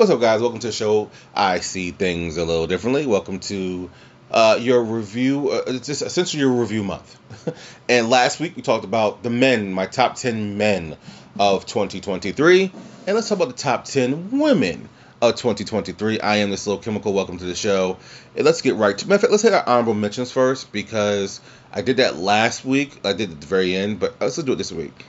what's up, guys? Welcome to the show. I see things a little differently. Welcome to uh, your review. Uh, it's just essentially your review month. and last week we talked about the men, my top 10 men of 2023. And let's talk about the top 10 women of 2023. I am this little chemical. Welcome to the show. And let's get right to. Fact, let's hit our honorable mentions first because I did that last week. I did at the very end, but let's do it this week.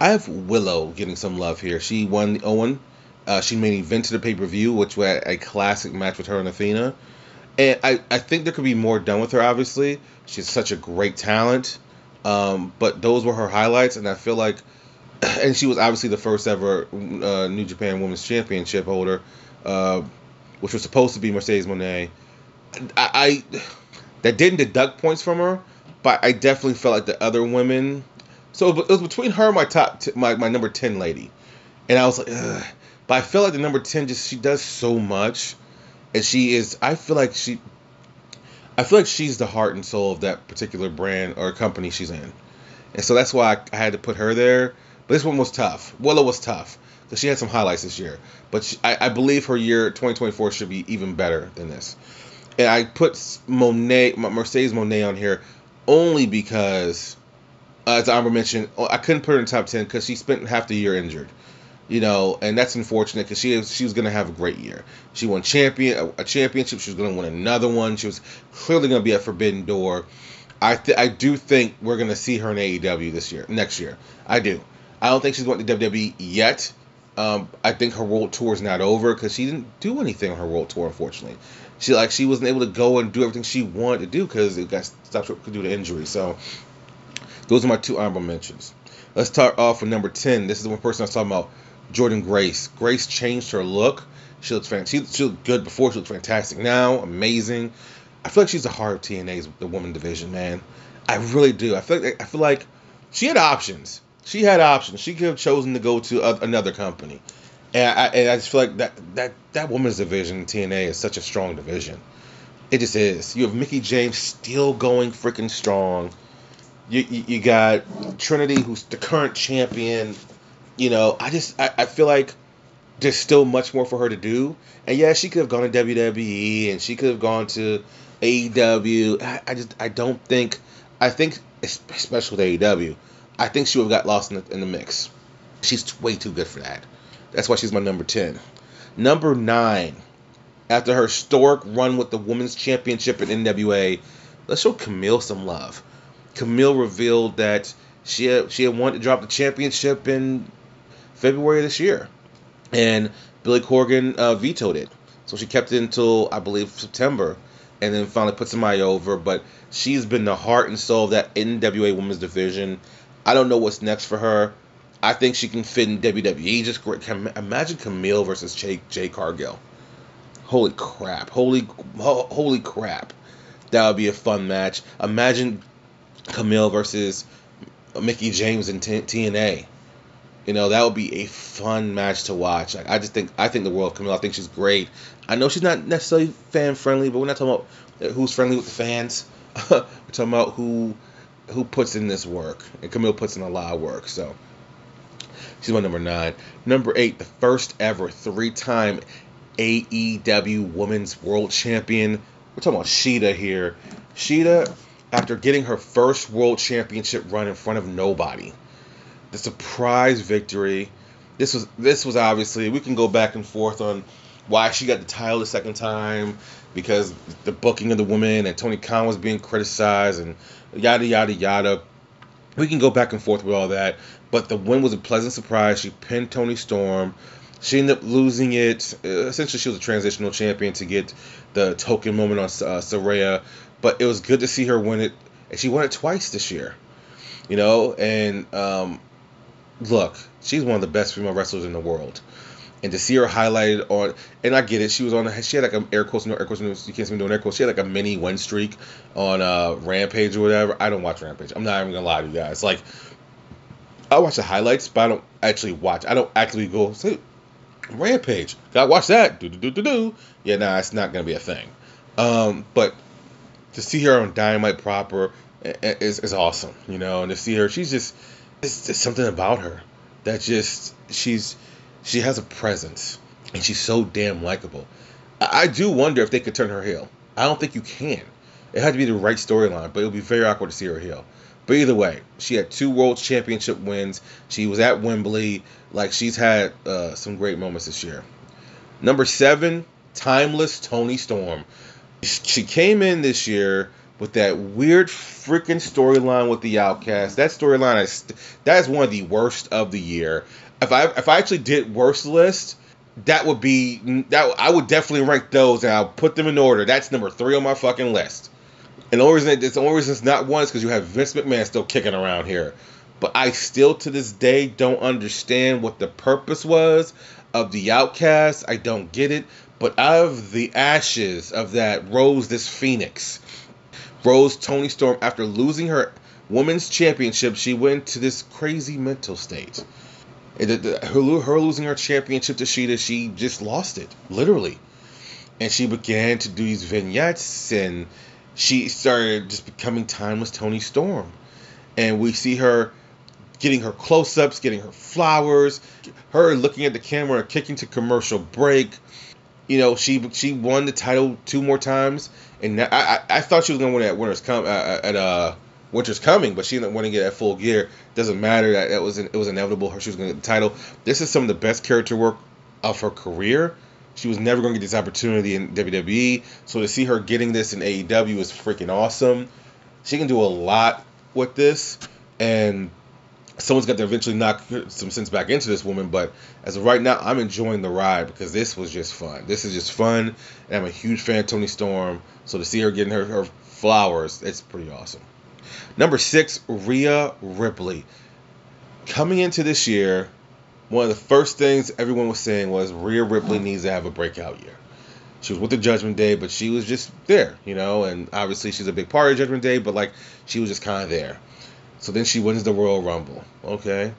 I have Willow getting some love here. She won the Owen uh, she main evented the pay per view, which was a classic match with her and Athena. And I, I think there could be more done with her, obviously. She's such a great talent. Um, but those were her highlights, and I feel like, and she was obviously the first ever uh, New Japan Women's Championship holder, uh, which was supposed to be Mercedes Moné. I, I that didn't deduct points from her, but I definitely felt like the other women. So it was between her and my top, t- my my number ten lady, and I was like, Ugh. But I feel like the number ten just she does so much, and she is. I feel like she. I feel like she's the heart and soul of that particular brand or company she's in, and so that's why I, I had to put her there. But this one was tough. Willow was tough because she had some highlights this year, but she, I, I believe her year 2024 should be even better than this. And I put Moné, Mercedes Moné on here only because, uh, as Amber mentioned, I couldn't put her in top 10 because she spent half the year injured you know, and that's unfortunate because she she was to have a great year. She won champion a, a championship. She was to win another one. She was clearly to be at Forbidden Door. I th- I do think we're to see her in AEW this year, next year. I do. I don't think she's going to WWE yet. Um, I think her world tour is not over because she didn't do anything on her world tour, unfortunately. She like she wasn't able to go and do everything she wanted to do because it got stopped due to injury. So those are my two honorable mentions. Let's start off with number ten. This is the one person I was talking about. Jordynne Grace. Grace changed her look. She looks fantastic. She, she looked good before. She looks fantastic now. Amazing. I feel like she's the heart of TNA's the woman division, man. I really do. I feel like I feel like she had options. She had options. She could have chosen to go to a, another company, and I, and I just feel like that that that woman's division TNA is such a strong division. It just is. You have Mickie James still going freaking strong. You, you, you got Trinity, who's the current champion you know, I just I, I feel like there's still much more for her to do. And yeah, she could have gone to WWE and she could have gone to AEW. I, I just I don't think I think especially with AEW, I think she would have got lost in the, in the mix. She's way too good for that. That's why she's my number ten. Number nine, after her historic run with the Women's Championship at NWA, let's show Kamille some love. Kamille revealed that she had, she had wanted to drop the championship in February of this year, and Billy Corgan uh, vetoed it. So she kept it until I believe September, and then finally put somebody over. But she's been the heart and soul of that NWA Women's Division. I don't know what's next for her. I think she can fit in WWE. Just great. Imagine Kamille versus Jay, Jade Cargill. Holy crap! Holy holy crap! That would be a fun match. Imagine Kamille versus Mickie James in T- TNA. You know, that would be a fun match to watch. Like, I just think I think the world of Kamille. I think she's great. I know she's not necessarily fan friendly, but we're not talking about who's friendly with the fans. we're talking about who who puts in this work, and Kamille puts in a lot of work. So she's my number nine. Number eight, the first ever three-time AEW Women's World Champion. We're talking about Shida here. Shida, after getting her first World Championship run in front of nobody the surprise victory. This was this was obviously we can go back and forth on why she got the title the second time because the booking of the woman and Tony Khan was being criticized and yada yada yada. We can go back and forth with all that, but the win was a pleasant surprise. She pinned Toni Storm. She ended up losing it. Essentially, she was a transitional champion to get the token moment on uh, Saraya, but it was good to see her win it, and she won it twice this year. You know, and um, look, she's one of the best female wrestlers in the world. And to see her highlighted on, and I get it, she was on, she had like an air quotes, no air quotes, no, you can't see me doing air quotes. She had like a mini win streak on uh, Rampage or whatever. I don't watch Rampage. I'm not even gonna lie to you guys. Like, I watch the highlights, but I don't actually watch. I don't actually go say Rampage. Gotta watch that. Do do do do do. Yeah, nah, it's not gonna be a thing. Um, but to see her on Dynamite proper is is awesome, you know, and to see her, she's just it's, something about her that just she's she has a presence and she's so damn likable. I, I do wonder if they could turn her heel. I don't think you can. It had to be the right storyline, but it would be very awkward to see her heel. But either way, she had two World Championship wins. She was at Wembley. Like she's had uh, some great moments this year. Number seven, timeless Toni Storm. She came in this year with that weird freaking storyline with the Outcast. That storyline is that is one of the worst of the year. If I if I actually did worst list, that would be that I would definitely rank those and I'll put them in order. That's number three on my fucking list. And the only reason it's the only reason it's not one is because you have Vince McMahon still kicking around here. But I still to this day don't understand what the purpose was of the Outcast. I don't get it. But out of the ashes of that rose this phoenix. Rose Toni Storm after losing her women's championship, she went to this crazy mental state. Her, losing her championship to Shida, she just lost it, literally. And she began to do these vignettes and she started just becoming timeless Toni Storm. And we see her getting her close ups, getting her flowers, her looking at the camera, kicking to commercial break. You know, she she won the title two more times, and I I, I thought she was gonna win at Winter's come at uh Winter's coming, but she ended up winning it at Full Gear. Doesn't matter that it was it was inevitable. Her she was gonna get the title. This is some of the best character work of her career. She was never going to get this opportunity in WWE. So to see her getting this in AEW is freaking awesome. She can do a lot with this. And someone's got to eventually knock some sense back into this woman. But as of right now, I'm enjoying the ride because this was just fun. This is just fun. And I'm a huge fan of Toni Storm. So to see her getting her, her flowers, it's pretty awesome. Number six, Rhea Ripley. Coming into this year, one of the first things everyone was saying was Rhea Ripley needs to have a breakout year. She was with the Judgment Day, but she was just there, you know, and obviously she's a big part of Judgment Day, but like she was just kind of there. So then she wins the Royal Rumble. Okay.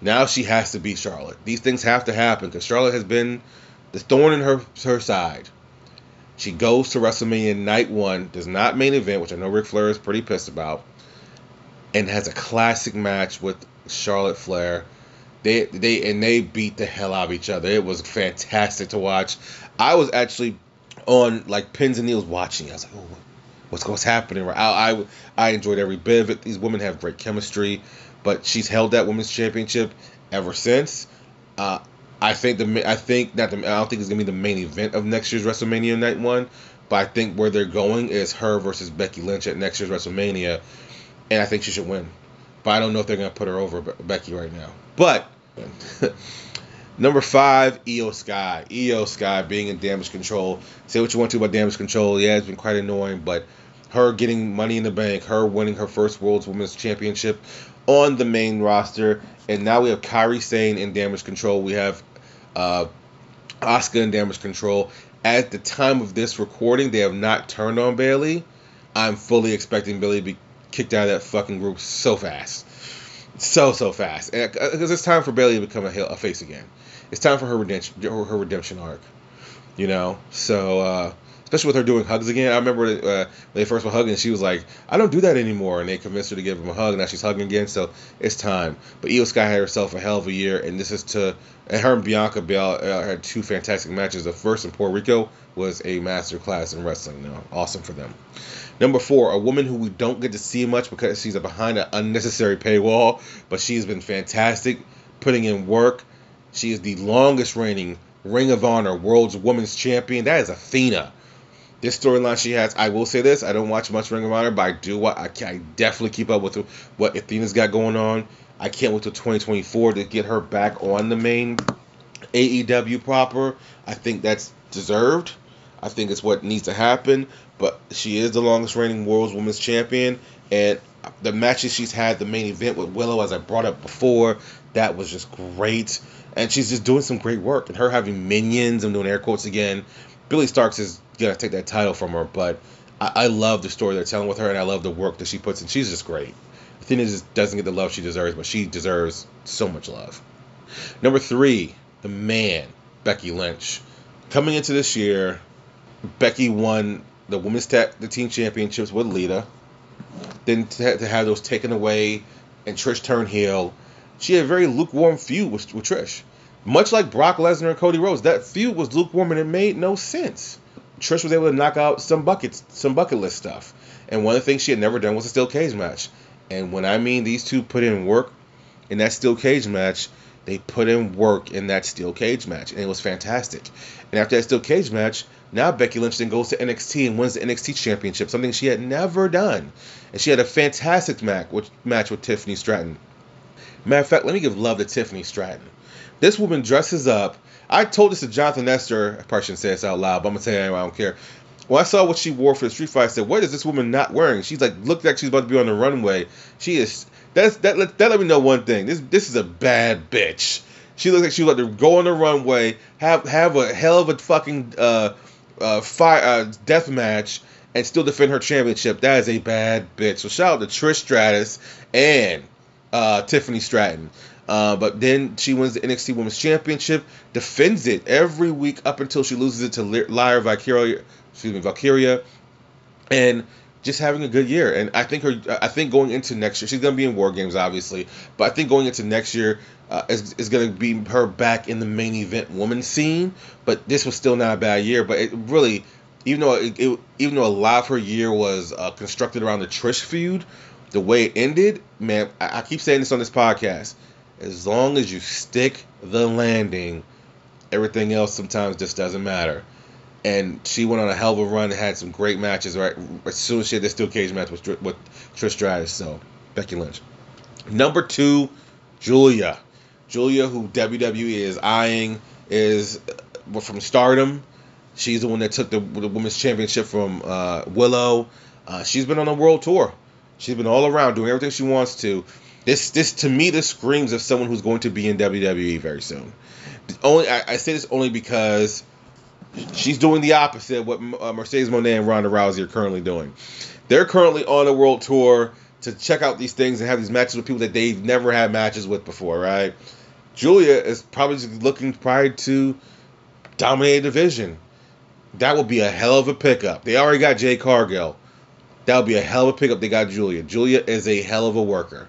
Now she has to beat Charlotte. These things have to happen because Charlotte has been the thorn in her her side. She goes to WrestleMania night one, does not main event, which I know Ric Flair is pretty pissed about, and has a classic match with Charlotte Flair they they and they beat the hell out of each other. It was fantastic to watch. I was actually on like pins and needles watching. I was like, oh, what's what's happening? I, I I enjoyed every bit of it. These women have great chemistry, but she's held that women's championship ever since. Uh, I think the I think that the, I don't think it's gonna be the main event of next year's WrestleMania Night One, but I think where they're going is her versus Becky Lynch at next year's WrestleMania, and I think she should win. But I don't know if they're gonna put her over Becky right now. But number five, Iyo Sky. Iyo Sky being in damage control. Say what you want to about damage control. Yeah, it's been quite annoying, but her getting money in the bank, her winning her first World's Women's Championship on the main roster, and now we have Kairi Sane in damage control. We have uh, Asuka in damage control. At the time of this recording, they have not turned on Bayley. I'm fully expecting Bayley to be kicked out of that fucking group so fast so so fast because it's time for Bayley to become a, a face again. It's time for her redemption her redemption arc. You know, so uh, especially with her doing hugs again. I remember uh, when they first were hugging, she was like, "I don't do that anymore," and they convinced her to give him a hug. And now she's hugging again, so it's time. But Iyo Sky had herself a hell of a year, and this is to and her and Bianca Bell uh, had two fantastic matches. The first in Puerto Rico was a master class in wrestling. Now, awesome for them. Number four, a woman who we don't get to see much because she's behind an unnecessary paywall, but she's been fantastic, putting in work. She is the longest reigning Ring of Honor World's Women's Champion. That is Athena. This storyline she has, I will say this: I don't watch much Ring of Honor, but I do. I, I definitely keep up with what Athena's got going on. I can't wait till 2024 to get her back on the main AEW proper. I think that's deserved. I think it's what needs to happen. But she is the longest reigning World's Women's Champion, and the matches she's had, the main event with Willow, as I brought up before, that was just great. And she's just doing some great work. And her having minions, I'm doing air quotes again. Billie Starkz is gonna take that title from her, but I, I love the story they're telling with her, and I love the work that she puts in. She's just great. Athena just doesn't get the love she deserves, but she deserves so much love. Number three, the man, Becky Lynch. Coming into this year, Becky won the women's ta- the team championships with Lita. Then to, to have those taken away and Trish turn heel, she had a very lukewarm feud with, with Trish. Much like Brock Lesnar and Cody Rhodes, that feud was lukewarm and it made no sense. Trish was able to knock out some buckets, some bucket list stuff. And one of the things she had never done was a steel cage match. And when I mean these two put in work in that steel cage match, they put in work in that steel cage match, and it was fantastic. And after that steel cage match, now Becky Lynch then goes to NXT and wins the NXT Championship, something she had never done. And she had a fantastic match with, match with Tiffany Stratton. Matter of fact, let me give love to Tiffany Stratton. This woman dresses up. I told this to Jonathan Nestor. I probably shouldn't say this out loud, but I'm gonna say it anyway. I don't care. When I saw what she wore for the street fight, I said, "What is this woman not wearing?" She's like, looked like she's about to be on the runway. She is. That's that. Let, that let me know one thing. This this is a bad bitch. She looks like she was about to go on the runway, have have a hell of a fucking uh, uh, fire uh, death match, and still defend her championship. That is a bad bitch. So shout out to Trish Stratus and uh, Tiffany Stratton. Uh, but then she wins the NXT Women's Championship, defends it every week up until she loses it to Lyra Valkyria, excuse me, Valkyria, and just having a good year. And I think her, I think going into next year, she's gonna be in War Games, obviously, but I think going into next year uh, is, is gonna be her back in the main event woman scene. But this was still not a bad year. But it really, even though it, it even though a lot of her year was uh, constructed around the Trish feud, the way it ended, man, I, I keep saying this on this podcast as long as you stick the landing, everything else sometimes just doesn't matter. And she went on a hell of a run and had some great matches right as soon as she had this steel cage match with, with Trish Stratus. So, Becky Lynch. Number two, Julia. Julia, who WWE is eyeing, is uh, from Stardom. She's the one that took the, the Women's Championship from uh, Willow. Uh, she's been on a world tour. She's been all around doing everything she wants to. This this to me this screams of someone who's going to be in WWE very soon. Only I, I say this only because she's doing the opposite of what uh, Mercedes Moné and Ronda Rousey are currently doing. They're currently on a world tour to check out these things and have these matches with people that they've never had matches with before, right? Julia is probably looking prior to dominate a division. That would be a hell of a pickup. They already got Jade Cargill. That would be a hell of a pickup. They got Julia. Julia is a hell of a worker.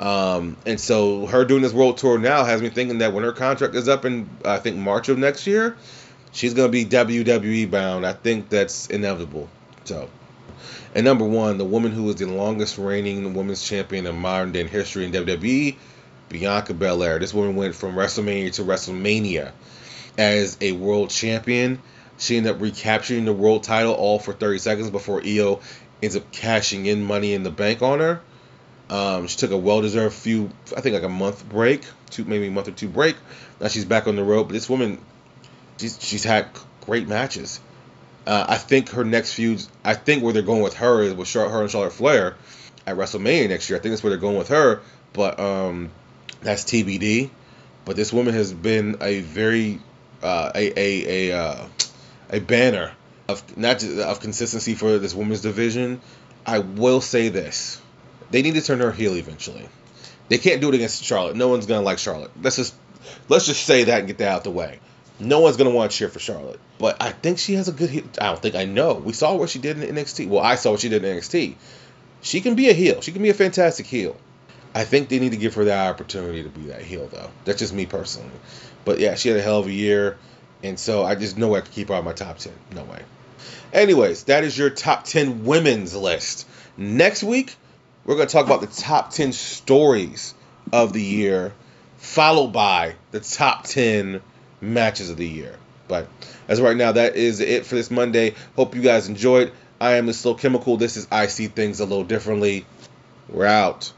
Um, and so her doing this world tour now has me thinking that when her contract is up in I think March of next year, she's gonna be WWE bound. I think that's inevitable. So, and number one, the woman who is the longest reigning women's champion in modern day history in WWE, Bianca Belair. This woman went from WrestleMania to WrestleMania as a world champion. She ended up recapturing the world title all for 30 seconds before Iyo ends up cashing in money in the bank on her. Um, she took a well-deserved few, I think like a month break, two maybe a month or two break. Now she's back on the road. But this woman, she's she's had great matches. Uh, I think her next feuds, I think where they're going with her is with her and Charlotte Flair at WrestleMania next year. I think that's where they're going with her. But um, that's TBD. But this woman has been a very uh, a a a uh, a banner of not just of consistency for this women's division. I will say this they need to turn her heel eventually. They can't do it against Charlotte. No one's gonna like Charlotte. Let's just let's just say that and get that out the way. No one's gonna want to cheer for Charlotte. But I think she has a good heel. I don't think I know. We saw what she did in NXT. Well, I saw what she did in NXT. She can be a heel. She can be a fantastic heel. I think they need to give her that opportunity to be that heel, though. That's just me personally. But yeah, she had a hell of a year, and so I just know I could keep her on my top ten. No way. Anyways, that is your top ten women's list. Next week, we're going to talk about the top 10 stories of the year, followed by the top 10 matches of the year. But as right now, that is it for this Monday. Hope you guys enjoyed. I am the Slow Chemical. This is I See Things a Little Differently. We're out.